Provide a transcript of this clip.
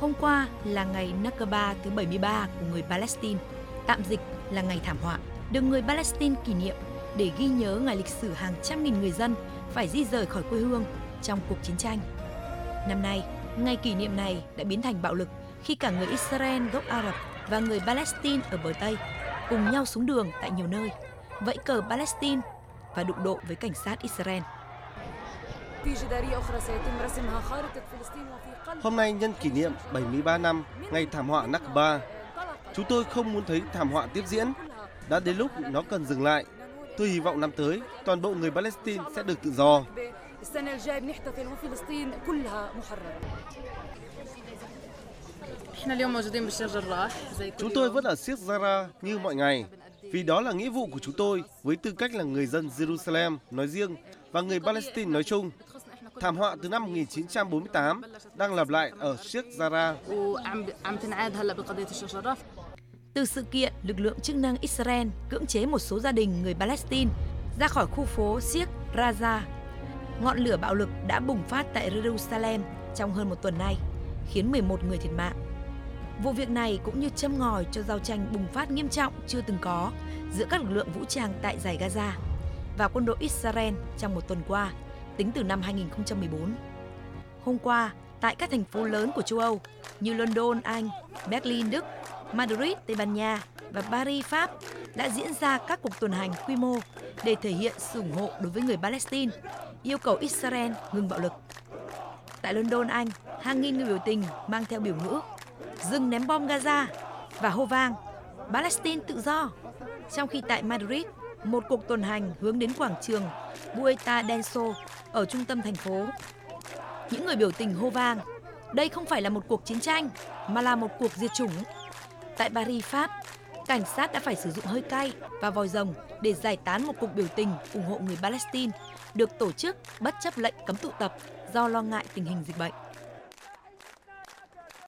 Hôm qua là ngày Nakba thứ 73 của người Palestine, tạm dịch là ngày thảm họa, được người Palestine kỷ niệm để ghi nhớ ngày lịch sử hàng trăm nghìn người dân phải di rời khỏi quê hương trong cuộc chiến tranh. Năm nay, ngày kỷ niệm này đã biến thành bạo lực khi cả người Israel gốc Ả Rập và người Palestine ở bờ Tây cùng nhau xuống đường tại nhiều nơi, vẫy cờ Palestine và đụng độ với cảnh sát Israel. Hôm nay nhân kỷ niệm 73 năm ngày thảm họa Nakba, chúng tôi không muốn thấy thảm họa tiếp diễn. Đã đến lúc nó cần dừng lại. Tôi hy vọng năm tới toàn bộ người Palestine sẽ được tự do. Chúng tôi vẫn ở Sheikh Jarrah như mọi ngày, vì đó là nghĩa vụ của chúng tôi với tư cách là người dân Jerusalem nói riêng và người Palestine nói chung. Thảm họa từ năm 1948 đang lặp lại ở Sheikh Jarrah. Từ sự kiện, lực lượng chức năng Israel cưỡng chế một số gia đình người Palestine ra khỏi khu phố Sheikh Raza. Ngọn lửa bạo lực đã bùng phát tại Jerusalem trong hơn một tuần nay, khiến 11 người thiệt mạng. Vụ việc này cũng như châm ngòi cho giao tranh bùng phát nghiêm trọng chưa từng có giữa các lực lượng vũ trang tại giải Gaza và quân đội Israel trong một tuần qua, tính từ năm 2014. Hôm qua, tại các thành phố lớn của châu Âu như London, Anh, Berlin, Đức, Madrid, Tây Ban Nha và Paris, Pháp đã diễn ra các cuộc tuần hành quy mô để thể hiện sự ủng hộ đối với người Palestine, yêu cầu Israel ngừng bạo lực. Tại London, Anh, hàng nghìn người biểu tình mang theo biểu ngữ dừng ném bom Gaza và hô vang Palestine tự do. Trong khi tại Madrid, một cuộc tuần hành hướng đến quảng trường Puerta del Sol ở trung tâm thành phố. Những người biểu tình hô vang, đây không phải là một cuộc chiến tranh mà là một cuộc diệt chủng. Tại Paris, Pháp, cảnh sát đã phải sử dụng hơi cay và vòi rồng để giải tán một cuộc biểu tình ủng hộ người Palestine được tổ chức bất chấp lệnh cấm tụ tập do lo ngại tình hình dịch bệnh.